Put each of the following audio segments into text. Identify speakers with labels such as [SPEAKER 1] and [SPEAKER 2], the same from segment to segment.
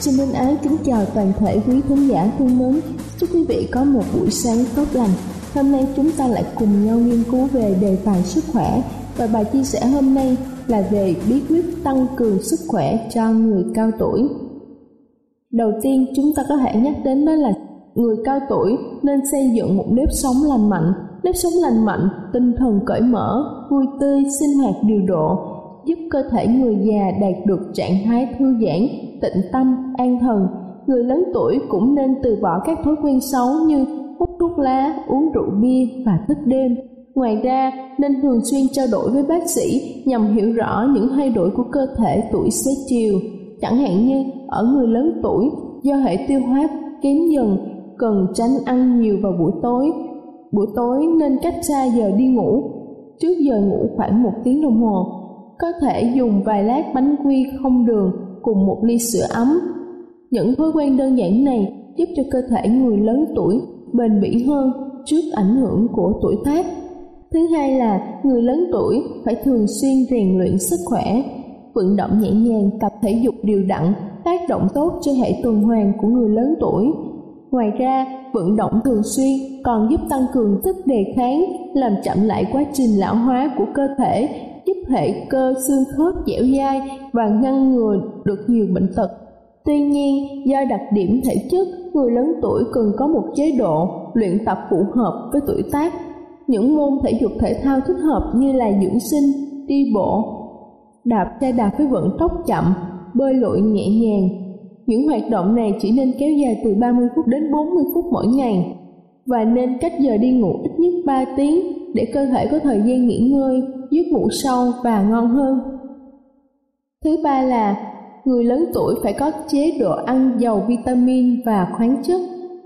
[SPEAKER 1] Xin thân ái kính chào toàn thể quý khán giả thân mến. Chúc quý vị có một buổi sáng tốt lành. Hôm nay chúng ta lại cùng nhau nghiên cứu về đề tài sức khỏe và bài chia sẻ hôm nay là về bí quyết tăng cường sức khỏe cho người cao tuổi. Đầu tiên chúng ta có thể nhắc đến đó là người cao tuổi nên xây dựng một nếp sống lành mạnh. Nếp sống lành mạnh, tinh thần cởi mở, vui tươi, sinh hoạt điều độ, giúp cơ thể người già đạt được trạng thái thư giãn, tịnh tâm, an thần. Người lớn tuổi cũng nên từ bỏ các thói quen xấu như hút thuốc lá, uống rượu bia và thức đêm. Ngoài ra, nên thường xuyên trao đổi với bác sĩ nhằm hiểu rõ những thay đổi của cơ thể tuổi xế chiều. Chẳng hạn như ở người lớn tuổi, do hệ tiêu hóa kém dần, cần tránh ăn nhiều vào buổi tối. Buổi tối nên cách xa giờ đi ngủ, trước giờ ngủ khoảng một tiếng đồng hồ. Có thể dùng vài lát bánh quy không đường cùng một ly sữa ấm. Những thói quen đơn giản này giúp cho cơ thể người lớn tuổi bền bỉ hơn trước ảnh hưởng của tuổi tác. Thứ hai là người lớn tuổi phải thường xuyên rèn luyện sức khỏe, vận động nhẹ nhàng, tập thể dục đều đặn, tác động tốt cho hệ tuần hoàn của người lớn tuổi. Ngoài ra, vận động thường xuyên còn giúp tăng cường sức đề kháng, làm chậm lại quá trình lão hóa của cơ thể, giúp hệ cơ xương khớp dẻo dai và ngăn ngừa được nhiều bệnh tật. Tuy nhiên, do đặc điểm thể chất, người lớn tuổi cần có một chế độ luyện tập phù hợp với tuổi tác. Những môn thể dục thể thao thích hợp như là dưỡng sinh, đi bộ, đạp xe đạp với vận tốc chậm, bơi lội nhẹ nhàng. Những hoạt động này chỉ nên kéo dài từ 30 phút đến 40 phút mỗi ngày và nên cách giờ đi ngủ ít nhất 3 tiếng để cơ thể có thời gian nghỉ ngơi, giúp ngủ sâu và ngon hơn. Thứ ba là người lớn tuổi phải có chế độ ăn giàu vitamin và khoáng chất.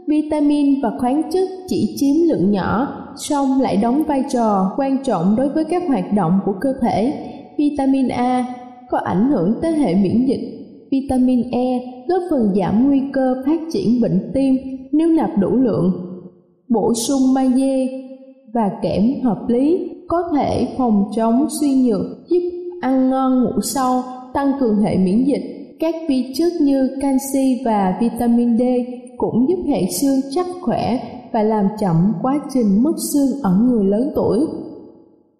[SPEAKER 1] Vitamin và khoáng chất chỉ chiếm lượng nhỏ, song lại đóng vai trò quan trọng đối với các hoạt động của cơ thể. Vitamin A có ảnh hưởng tới hệ miễn dịch. Vitamin E góp phần giảm nguy cơ phát triển bệnh tim nếu nạp đủ lượng. Bổ sung magie và kẽm hợp lý có thể phòng chống suy nhược, giúp ăn ngon ngủ sâu, tăng cường hệ miễn dịch. Các vi chất như canxi và vitamin D cũng giúp hệ xương chắc khỏe và làm chậm quá trình mất xương ở người lớn tuổi.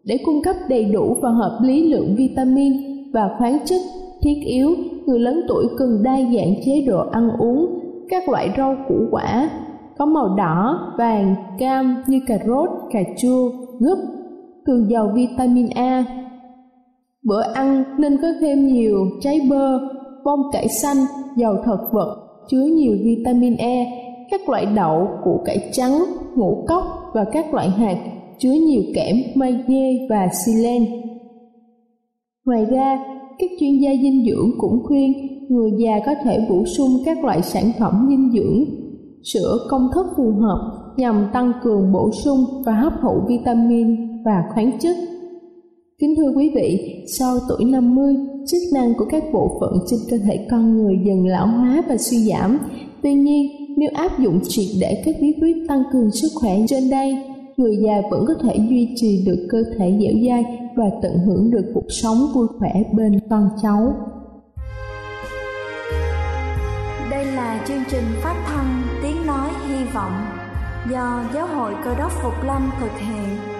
[SPEAKER 1] Để cung cấp đầy đủ và hợp lý lượng vitamin và khoáng chất thiết yếu, người lớn tuổi cần đa dạng chế độ ăn uống, các loại rau củ quả có màu đỏ, vàng, cam như cà rốt, cà chua, gúp, thường giàu vitamin A. Bữa ăn nên có thêm nhiều trái bơ, bông cải xanh, dầu thực vật, chứa nhiều vitamin E, các loại đậu, củ cải trắng, ngũ cốc và các loại hạt chứa nhiều kẽm, magie và selen. Ngoài ra, các chuyên gia dinh dưỡng cũng khuyên người già có thể bổ sung các loại sản phẩm dinh dưỡng sữa công thức phù hợp nhằm tăng cường bổ sung và hấp thụ vitamin và khoáng chất. Kính thưa quý vị, sau tuổi 50, chức năng của các bộ phận trên cơ thể con người dần lão hóa và suy giảm. Tuy nhiên, nếu áp dụng triệt để các bí quyết tăng cường sức khỏe trên đây, người già vẫn có thể duy trì được cơ thể dẻo dai và tận hưởng được cuộc sống vui khỏe bên con cháu.
[SPEAKER 2] Đây là chương trình phát thanh Tiếng Nói Hy Vọng do Giáo hội Cơ đốc Phục Lâm thực hiện.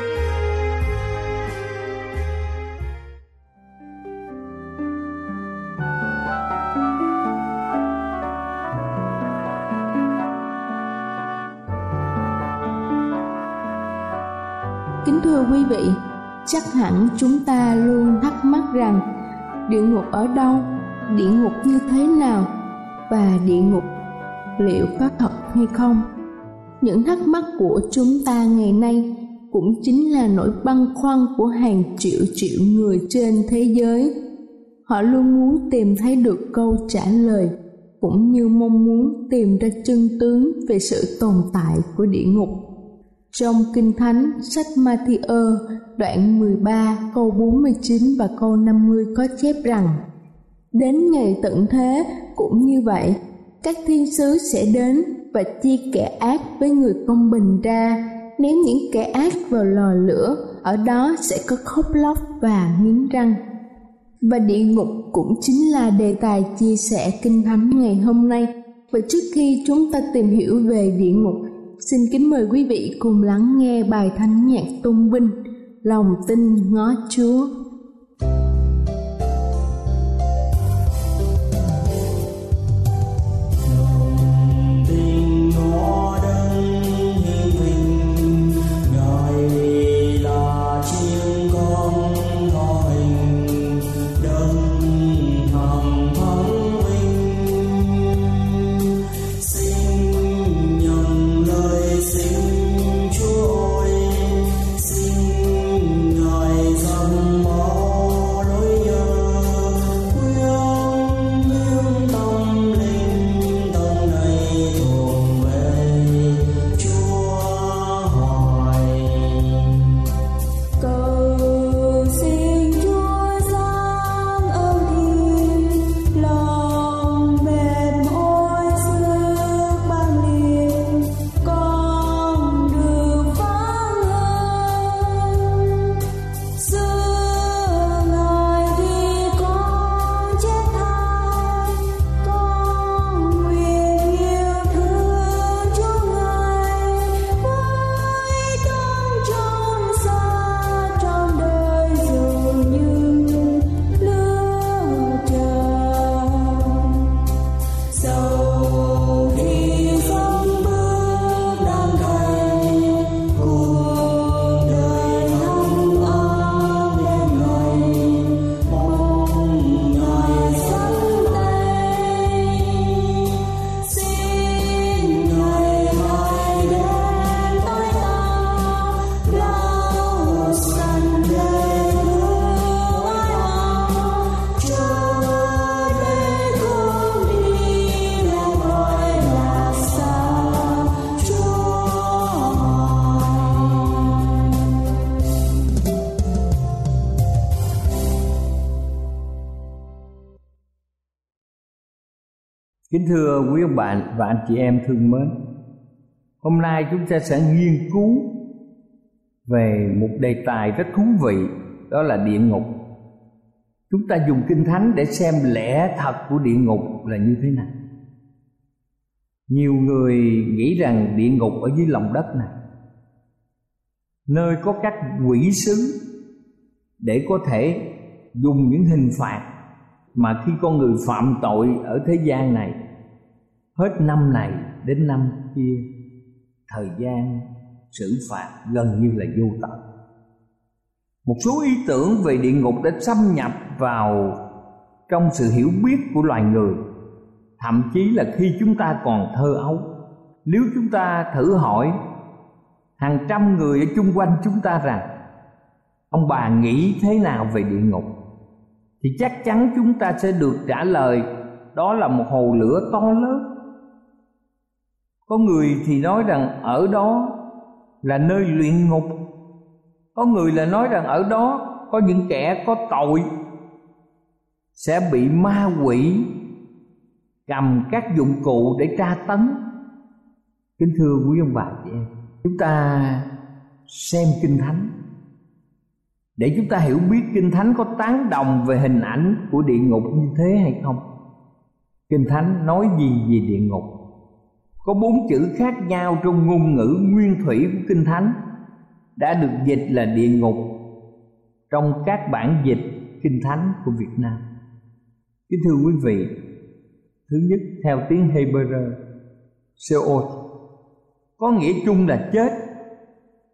[SPEAKER 1] Chắc hẳn chúng ta luôn thắc mắc rằng địa ngục ở đâu, địa ngục như thế nào và địa ngục liệu có thật hay không? Những thắc mắc của chúng ta ngày nay cũng chính là nỗi băn khoăn của hàng triệu triệu người trên thế giới. Họ luôn muốn tìm thấy được câu trả lời cũng như mong muốn tìm ra chân tướng về sự tồn tại của địa ngục trong Kinh Thánh, sách Matthew đoạn 13 câu 49 và câu 50 có chép rằng Đến ngày tận thế cũng như vậy, các thiên sứ sẽ đến và chia kẻ ác với người công bình ra, ném những kẻ ác vào lò lửa, ở đó sẽ có khóc lóc và nghiến răng. Và địa ngục cũng chính là đề tài chia sẻ kinh thánh ngày hôm nay. Và trước khi chúng ta tìm hiểu về địa ngục Xin kính mời quý vị cùng lắng nghe bài thánh nhạc tôn vinh, Lòng tin ngó Chúa.
[SPEAKER 3] Thưa quý ông bạn và anh chị em thương mến, Hôm nay chúng ta sẽ nghiên cứu về một đề tài rất thú vị, Đó là địa ngục. Chúng ta dùng kinh thánh để xem lẽ thật của địa ngục là như thế nào. Nhiều người nghĩ rằng địa ngục ở dưới lòng đất này nơi có các quỷ sứ để có thể dùng những hình phạt mà khi con người phạm tội ở thế gian này hết năm này đến năm kia, thời gian xử phạt gần như là vô tận. Một số ý tưởng về địa ngục đã xâm nhập vào trong sự hiểu biết của loài người. Thậm chí là khi chúng ta còn thơ ấu, nếu chúng ta thử hỏi hàng trăm người ở chung quanh chúng ta rằng, ông bà nghĩ thế nào về địa ngục? Thì chắc chắn chúng ta sẽ được trả lời, đó là một hồ lửa to lớn có người thì nói rằng ở đó là nơi luyện ngục. Có người là nói rằng ở đó có những kẻ có tội sẽ bị ma quỷ cầm các dụng cụ để tra tấn. Kính thưa quý ông bà chị em, chúng ta xem kinh thánh. Để chúng ta hiểu biết kinh thánh có tán đồng về hình ảnh của địa ngục như thế hay không, kinh thánh nói gì về địa ngục? Có bốn chữ khác nhau trong ngôn ngữ nguyên thủy của kinh thánh đã được dịch là địa ngục trong các bản dịch kinh thánh của Việt Nam. Kính thưa quý vị, thứ nhất theo tiếng Hebrew, Seol, có nghĩa chung là chết.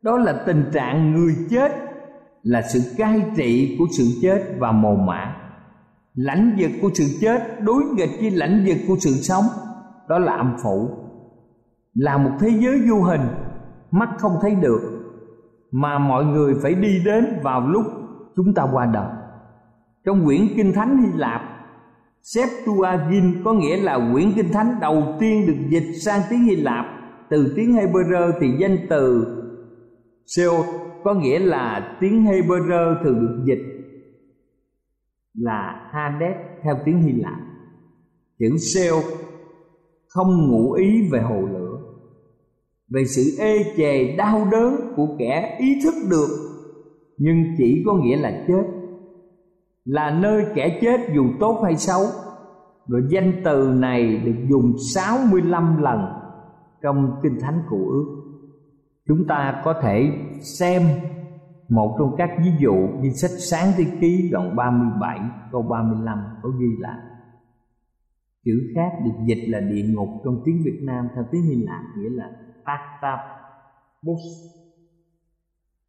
[SPEAKER 3] Đó là tình trạng người chết là sự cai trị của sự chết và mồ mã. Lãnh vực của sự chết đối nghịch với lãnh vực của sự sống, đó là âm phủ. Là một thế giới du hình, mắt không thấy được mà mọi người phải đi đến vào lúc chúng ta qua đời. Trong quyển Kinh Thánh Hy Lạp, Septuagint có nghĩa là quyển Kinh Thánh đầu tiên được dịch sang tiếng Hy Lạp từ tiếng Hebrew thì danh từ Seot có nghĩa là tiếng Hebrew thường được dịch là Hades theo tiếng Hy Lạp. Chữ Seot không ngụ ý về hồ lửa, về sự ê chề, đau đớn của kẻ ý thức được, nhưng chỉ có nghĩa là chết. Là nơi kẻ chết dù tốt hay xấu, rồi danh từ này được dùng 65 lần trong Kinh Thánh Cụ Ước. Chúng ta có thể xem một trong các ví dụ như sách Sáng Thế Ký đoạn 37 câu 35 có ghi là Chữ khác được dịch là địa ngục trong tiếng Việt Nam theo tiếng Hy Lạp nghĩa là Tartabos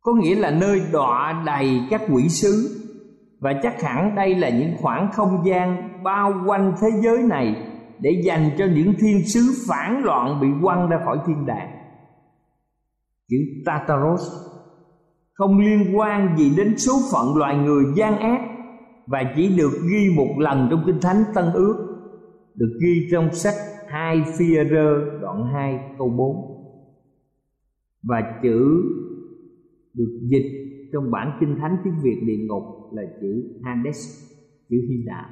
[SPEAKER 3] Có nghĩa là nơi đọa đầy các quỷ sứ. Và chắc hẳn đây là những khoảng không gian bao quanh thế giới này Để dành cho những thiên sứ phản loạn bị quăng ra khỏi thiên đàng. Chữ Tartarus không liên quan gì đến số phận loài người gian ác và chỉ được ghi một lần trong kinh thánh Tân Ước, được ghi trong sách 2 phi rơ đoạn 2 câu 4 và chữ được dịch trong bản kinh thánh tiếng Việt địa ngục là chữ Hades, chữ Hy Lạp.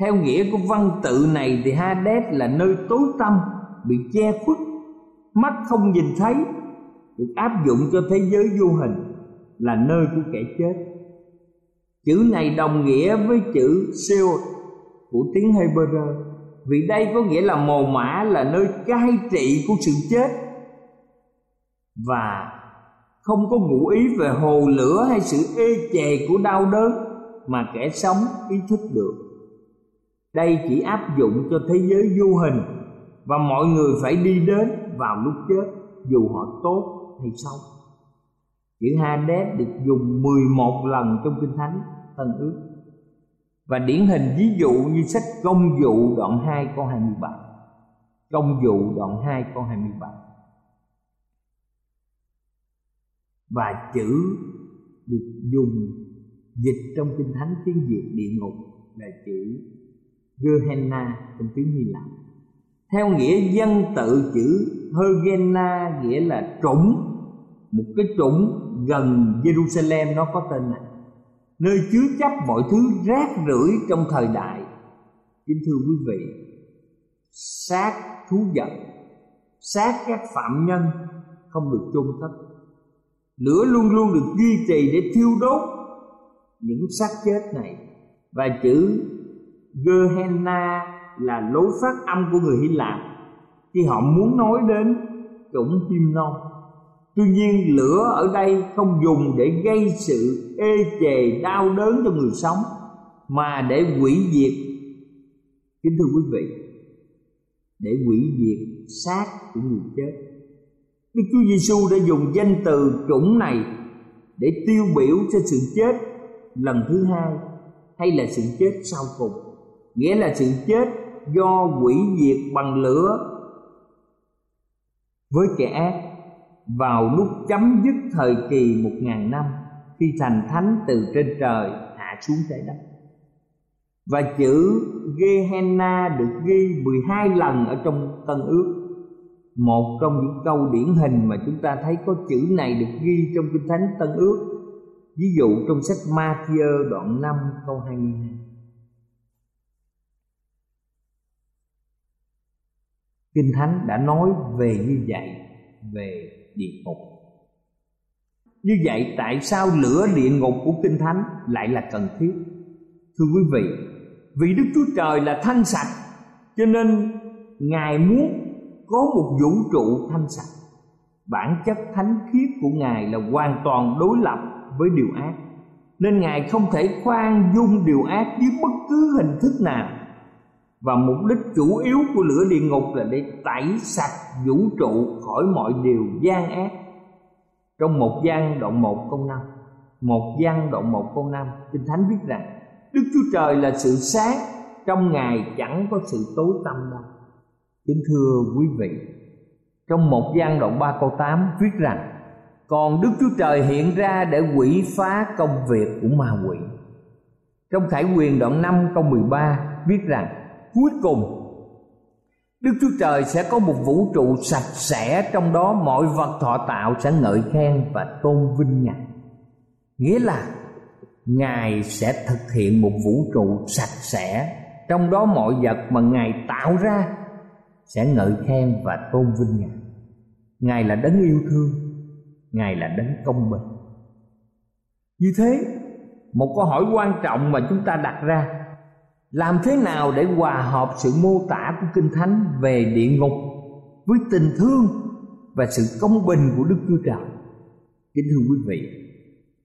[SPEAKER 3] Theo nghĩa của văn tự này thì Hades là nơi tối tăm, bị che khuất, mắt không nhìn thấy, được áp dụng cho thế giới vô hình, là nơi của kẻ chết. Chữ này đồng nghĩa với chữ Seol của tiếng Hebrew, vì đây có nghĩa là mồ mã là nơi cai trị của sự chết và không có ngụ ý về hồ lửa hay sự ê chề của đau đớn mà kẻ sống ý thức được. Đây chỉ áp dụng cho thế giới vô hình và mọi người phải đi đến vào lúc chết, dù họ tốt hay xấu. Chữ Hades được dùng 11 lần trong kinh thánh, Tân ước. Và điển hình ví dụ như sách công vụ đoạn 2 câu 27 công vụ đoạn 2 câu 27 và chữ được dùng dịch trong kinh thánh tiếng Việt địa ngục là chữ Gehenna trong tiếng Hy Lạp. Theo nghĩa dân tự, chữ Hergena nghĩa là trũng. Một cái trũng gần Jerusalem, nó có tên này. Nơi chứa chấp mọi thứ rác rưởi trong thời đại. Kính thưa quý vị, xác thú vật, xác các phạm nhân không được chôn cất lửa luôn luôn được duy trì để thiêu đốt những xác chết này. Và chữ Gehenna là lối phát âm của người Hy Lạp. Khi họ muốn nói đến chủng chim non tuy nhiên, lửa ở đây không dùng để gây sự ê chề đau đớn cho người sống, mà để hủy diệt. Kính thưa quý vị, để hủy diệt xác của người chết. Đức Chúa Giêsu đã dùng danh từ chủng này để tiêu biểu cho sự chết lần thứ hai hay là sự chết sau cùng. Nghĩa là sự chết do quỷ diệt bằng lửa với kẻ ác vào lúc chấm dứt thời kỳ một ngàn năm khi thành thánh từ trên trời hạ xuống trái đất. Và chữ Gehenna được ghi 12 lần ở trong Tân Ước một trong những câu điển hình mà chúng ta thấy có chữ này được ghi trong Kinh Thánh Tân Ước, ví dụ trong sách Matthew đoạn 5 câu 22 Kinh Thánh đã nói về như vậy, về địa ngục. Như vậy tại sao lửa địa ngục của Kinh Thánh lại là cần thiết? Thưa quý vị, Vì Đức Chúa Trời là thanh sạch, Cho nên Ngài muốn có một vũ trụ thanh sạch. Bản chất thánh khiết của Ngài là hoàn toàn đối lập với điều ác. Nên Ngài không thể khoan dung điều ác dưới bất cứ hình thức nào. Và mục đích chủ yếu của lửa địa ngục là để tẩy sạch vũ trụ khỏi mọi điều gian ác. Trong một gian đoạn một câu năm, một gian đoạn một câu năm, kinh thánh viết rằng, đức chúa trời là sự sáng, trong ngài chẳng có sự tối tăm đâu kính thưa quý vị, trong một gian đoạn 3 câu 8 viết rằng, còn Đức Chúa Trời hiện ra để quỷ phá công việc của ma quỷ. Trong Khải quyền đoạn 5 câu 13 viết rằng, cuối cùng, Đức Chúa Trời sẽ có một vũ trụ sạch sẽ, Trong đó mọi vật thọ tạo sẽ ngợi khen và tôn vinh Ngài Nghĩa là, Ngài sẽ thực hiện một vũ trụ sạch sẽ, Trong đó mọi vật mà Ngài tạo ra sẽ ngợi khen và tôn vinh Ngài. Ngài là đấng yêu thương, Ngài là đấng công bình. Như thế, Một câu hỏi quan trọng mà chúng ta đặt ra, làm thế nào để hòa hợp sự mô tả của kinh thánh về địa ngục với tình thương và sự công bình của đức chúa trời? Kính thưa quý vị,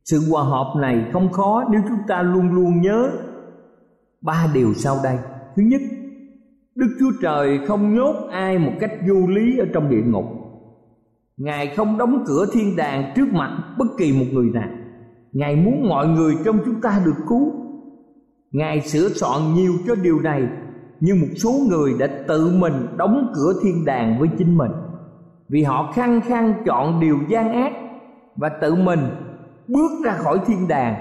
[SPEAKER 3] sự hòa hợp này không khó nếu chúng ta luôn luôn nhớ ba điều sau đây. Thứ nhất đức chúa trời không nhốt ai một cách vô lý ở trong địa ngục. Ngài không đóng cửa thiên đàng trước mặt bất kỳ một người nào. Ngài muốn mọi người trong chúng ta được cứu. Ngài sửa soạn nhiều cho điều này, Nhưng một số người đã tự mình đóng cửa thiên đàng với chính mình. Vì họ khăng khăng chọn điều gian ác Và tự mình bước ra khỏi thiên đàng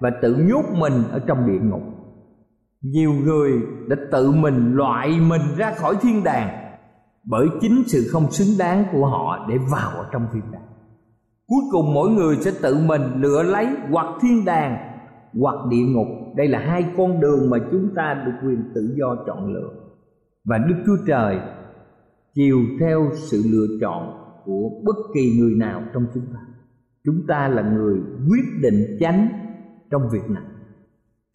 [SPEAKER 3] Và tự nhốt mình ở trong địa ngục. Nhiều người đã tự mình loại mình ra khỏi thiên đàng Bởi chính sự không xứng đáng của họ để vào ở trong thiên đàng. Cuối cùng mỗi người sẽ tự mình lựa lấy hoặc thiên đàng hoặc địa ngục. Đây là hai con đường mà chúng ta được quyền tự do chọn lựa. Và đức chúa trời chiều theo sự lựa chọn của bất kỳ người nào trong chúng ta. Chúng ta là người quyết định chánh trong việc này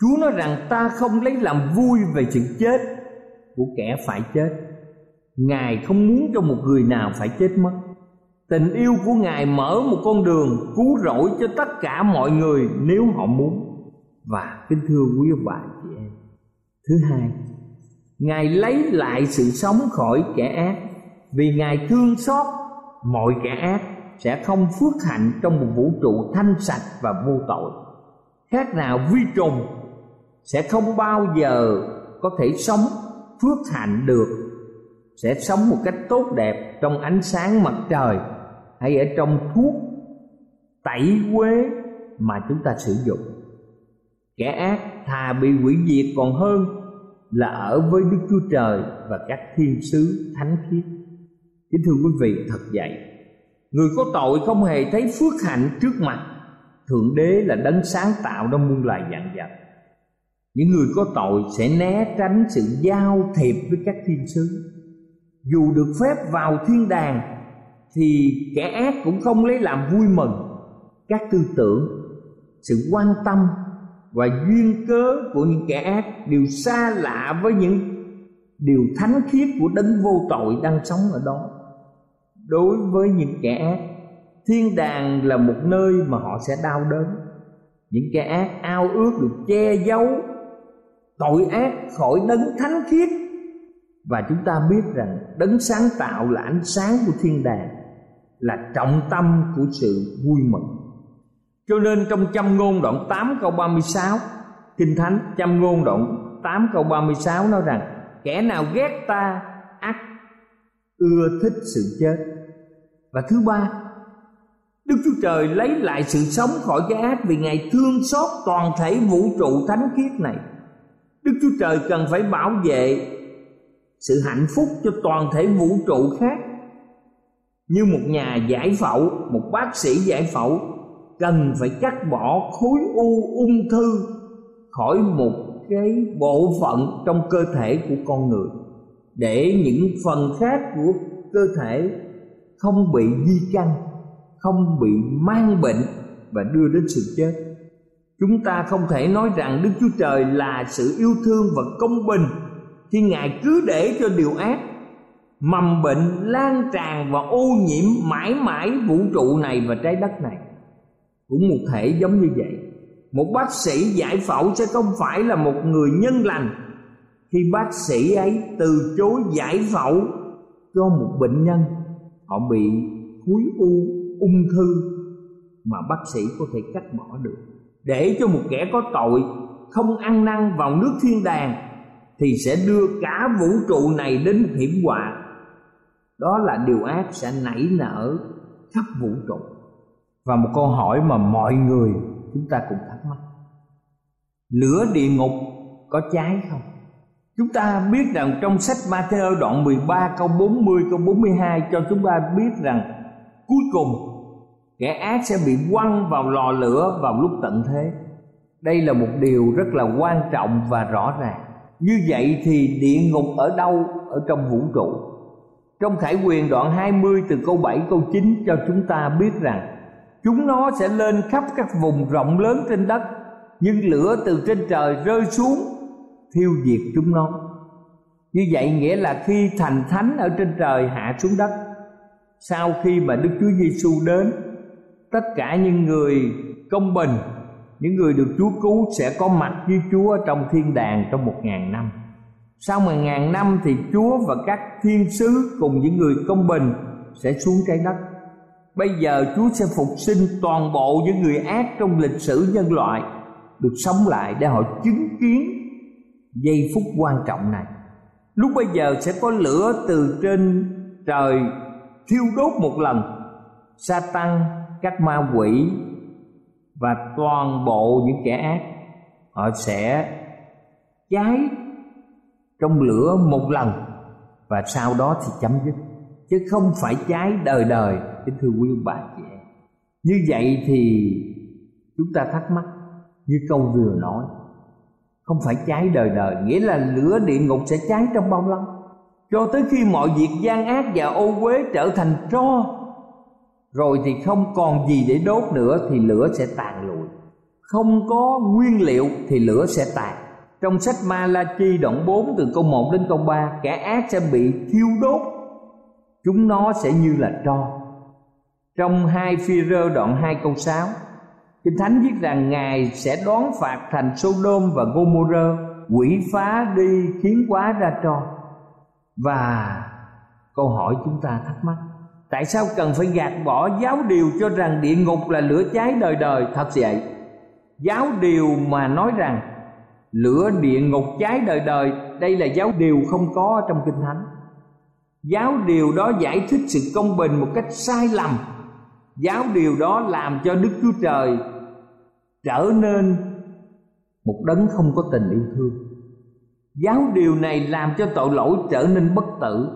[SPEAKER 3] chúa nói rằng ta không lấy làm vui về sự chết của kẻ phải chết. Ngài không muốn cho một người nào phải chết mất. Tình yêu của ngài mở một con đường cứu rỗi cho tất cả mọi người nếu họ muốn. Và kính thưa quý ông bà chị em. Thứ hai, ngài lấy lại sự sống khỏi kẻ ác. Vì ngài thương xót, mọi kẻ ác sẽ không phước hạnh trong một vũ trụ thanh sạch và vô tội. Khác nào vi trùng sẽ không bao giờ có thể sống phước hạnh được sẽ sống một cách tốt đẹp trong ánh sáng mặt trời hay ở trong thuốc tẩy quế mà chúng ta sử dụng kẻ ác thà bị hủy diệt còn hơn là ở với Đức Chúa Trời và các thiên sứ thánh khiết. Kính thưa quý vị thật vậy, người có tội không hề thấy phước hạnh trước mặt. Thượng đế là đấng sáng tạo ra muôn loài dạng vật. Những người có tội sẽ né tránh sự giao thiệp với các thiên sứ. Dù được phép vào thiên đàng thì kẻ ác cũng không lấy làm vui mừng. Các tư tưởng, sự quan tâm và duyên cớ của những kẻ ác đều xa lạ với những điều thánh khiết của đấng vô tội đang sống ở đó đối với những kẻ ác thiên đàng là một nơi mà họ sẽ đau đớn những kẻ ác ao ước được che giấu tội ác khỏi đấng thánh khiết. Và chúng ta biết rằng đấng sáng tạo là ánh sáng của thiên đàng, là trọng tâm của sự vui mừng. Cho nên trong châm ngôn đoạn 8 câu 36 Kinh Thánh châm ngôn đoạn 8 câu 36 nói rằng, Kẻ nào ghét ta, ác ưa thích sự chết. Và thứ ba, Đức Chúa Trời lấy lại sự sống khỏi cái ác Vì Ngài thương xót toàn thể vũ trụ thánh khiết này. Đức Chúa Trời cần phải bảo vệ sự hạnh phúc cho toàn thể vũ trụ khác. Như một nhà giải phẫu, một bác sĩ giải phẫu, cần phải cắt bỏ khối u ung thư khỏi một cái bộ phận trong cơ thể của con người, để những phần khác của cơ thể không bị di căn, không bị mang bệnh và đưa đến sự chết chúng ta không thể nói rằng đức chúa trời là sự yêu thương và công bình khi ngài cứ để cho điều ác, mầm bệnh, lan tràn và ô nhiễm mãi mãi vũ trụ này và trái đất này. Cũng một thể giống như vậy. Một bác sĩ giải phẫu sẽ không phải là một người nhân lành khi bác sĩ ấy từ chối giải phẫu cho một bệnh nhân. Họ bị khối u ung thư mà bác sĩ có thể cắt bỏ được để cho một kẻ có tội không ăn năn vào nước thiên đàng, thì sẽ đưa cả vũ trụ này đến hiểm họa. Đó là điều ác sẽ nảy nở khắp vũ trụ. Và một câu hỏi mà mọi người chúng ta cùng thắc mắc. Lửa địa ngục có cháy không? Chúng ta biết rằng trong sách Matthew đoạn 13 câu 40 câu 42 cho chúng ta biết rằng cuối cùng kẻ ác sẽ bị quăng vào lò lửa vào lúc tận thế. Đây là một điều rất là quan trọng và rõ ràng. Như vậy thì địa ngục ở đâu? Ở trong vũ trụ. Trong Khải Quyền đoạn 20 từ câu 7 câu 9 cho chúng ta biết rằng, Chúng nó sẽ lên khắp các vùng rộng lớn trên đất, Nhưng lửa từ trên trời rơi xuống, Thiêu diệt chúng nó. Như vậy nghĩa là khi thành thánh ở trên trời hạ xuống đất, Sau khi mà Đức Chúa Giêsu đến Tất cả những người công bình, Những người được Chúa cứu sẽ có mặt với Chúa trong thiên đàng trong một ngàn năm. Sau một ngàn năm thì Chúa và các thiên sứ cùng những người công bình sẽ xuống trái đất. Bây giờ Chúa sẽ phục sinh toàn bộ những người ác trong lịch sử nhân loại, Được sống lại để họ chứng kiến giây phút quan trọng này. Lúc bây giờ sẽ có lửa từ trên trời thiêu đốt một lần. Sa tăng các ma quỷ và toàn bộ những kẻ ác, họ sẽ cháy trong lửa một lần và sau đó thì chấm dứt. Chứ không phải cháy đời đời, kính thưa quý ông bà chị em. Như vậy thì chúng ta thắc mắc như câu vừa nói, không phải cháy đời đời, nghĩa là lửa địa ngục sẽ cháy trong bao lâu? Cho tới khi mọi việc gian ác và ô uế trở thành tro rồi thì không còn gì để đốt nữa thì lửa sẽ tàn lụi. Không có nguyên liệu thì lửa sẽ tàn. Trong sách Malachi đoạn 4 từ câu 1 đến câu 3 Kẻ ác sẽ bị thiêu đốt. Chúng nó sẽ như là tro. Trong hai phi rơ đoạn 2 câu 6 Kinh Thánh viết rằng Ngài sẽ đón phạt thành Sodom và Gomorrah Quỷ phá đi, khiến quá ra tro. Và câu hỏi chúng ta thắc mắc Tại sao cần phải gạt bỏ giáo điều cho rằng địa ngục là lửa cháy đời đời? Thật vậy. Giáo điều mà nói rằng lửa địa ngục cháy đời đời, Đây là giáo điều không có trong Kinh Thánh. Giáo điều đó giải thích sự công bình một cách sai lầm. Giáo điều đó làm cho đức chúa trời trở nên một đấng không có tình yêu thương. Giáo điều này làm cho tội lỗi trở nên bất tử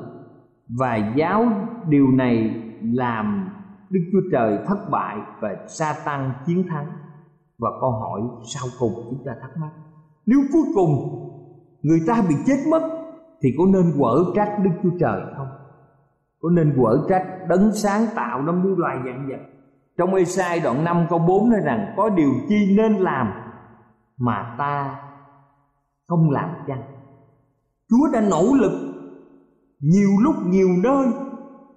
[SPEAKER 3] và giáo điều này làm đức chúa trời thất bại và sa tăng chiến thắng. Và câu hỏi sau cùng chúng ta thắc mắc, nếu cuối cùng người ta bị chết mất, thì có nên quở trách đức chúa trời không? Có nên quở trách đấng sáng tạo năm muôn loài dạng vật? Trong Ê-sai đoạn 5 câu 4 nói rằng, có điều chi nên làm mà ta không làm chăng? Chúa đã nỗ lực nhiều lúc nhiều nơi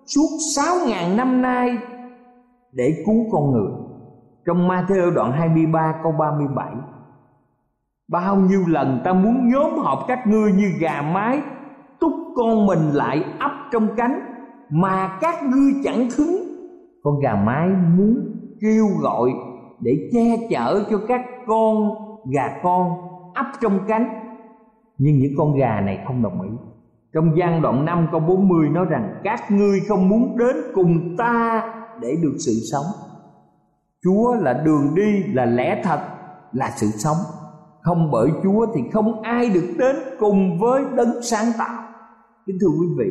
[SPEAKER 3] suốt sáu ngàn năm nay để cứu con người. Trong Matthew đoạn 23 câu 37 Bao nhiêu lần ta muốn nhóm họp các ngươi như gà mái, Túc con mình lại ấp trong cánh, Mà các ngươi chẳng khứng Con gà mái muốn kêu gọi Để che chở cho các con gà con ấp trong cánh. Nhưng những con gà này không đồng ý. Trong gian đoạn 5 câu 40 nói rằng Các ngươi không muốn đến cùng ta để được sự sống. Chúa là đường đi, là lẽ thật, là sự sống. Không bởi Chúa thì không ai được đến cùng với đấng sáng tạo. Kính thưa quý vị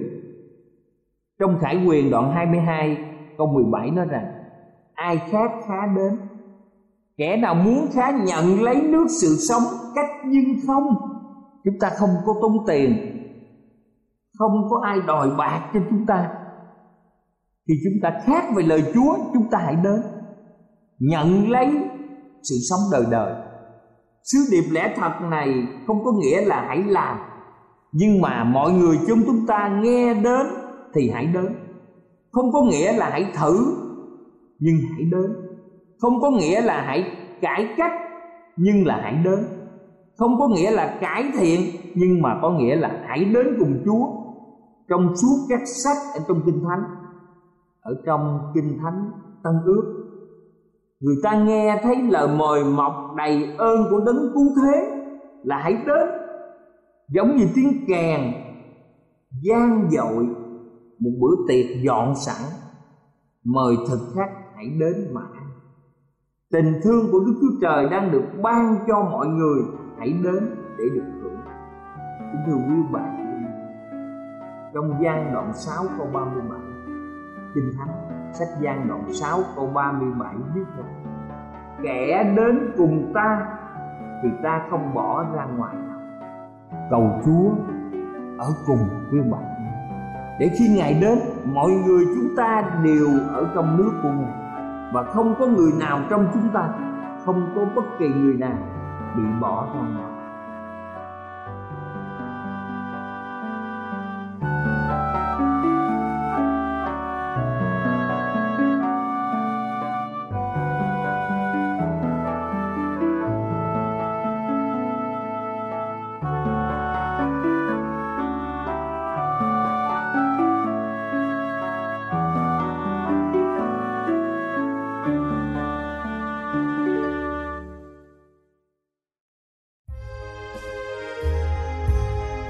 [SPEAKER 3] Trong Khải quyền đoạn 22 câu 17 nói rằng Ai khác khá đến? Kẻ nào muốn khá nhận lấy nước sự sống cách nhưng không. Chúng ta không có tốn tiền không có ai đòi bạc cho chúng ta. Thì chúng ta khác về lời Chúa, Chúng ta hãy đến, Nhận lấy sự sống đời đời. Sứ điệp lẽ thật này không có nghĩa là hãy làm, Nhưng mà mọi người trong chúng ta nghe đến thì hãy đến. Không có nghĩa là hãy thử, nhưng hãy đến. Không có nghĩa là hãy cải cách, nhưng là hãy đến. Không có nghĩa là cải thiện, nhưng mà có nghĩa là hãy đến cùng Chúa. Trong suốt các sách ở trong Kinh Thánh, Ở trong Kinh Thánh Tân Ước. Người ta nghe thấy lời mời mọc đầy ơn của đấng cứu thế là hãy đến. Giống như tiếng kèn gian dội, một bữa tiệc dọn sẵn. Mời thực khách, hãy đến mà ăn. Tình thương của đức chúa trời đang được ban cho mọi người, hãy đến để được hưởng kính thưa quý bạn trong gian đoạn 6 câu 37 Kinh Thánh, sách gian đoạn 6 câu 37 viết rằng, kẻ đến cùng ta thì ta không bỏ ra ngoài nào. Cầu Chúa ở cùng quý bạn. Để khi Ngài đến, mọi người chúng ta đều ở trong nước của Ngài và không có người nào trong chúng ta, không có bất kỳ người nào bị bỏ ra ngoài.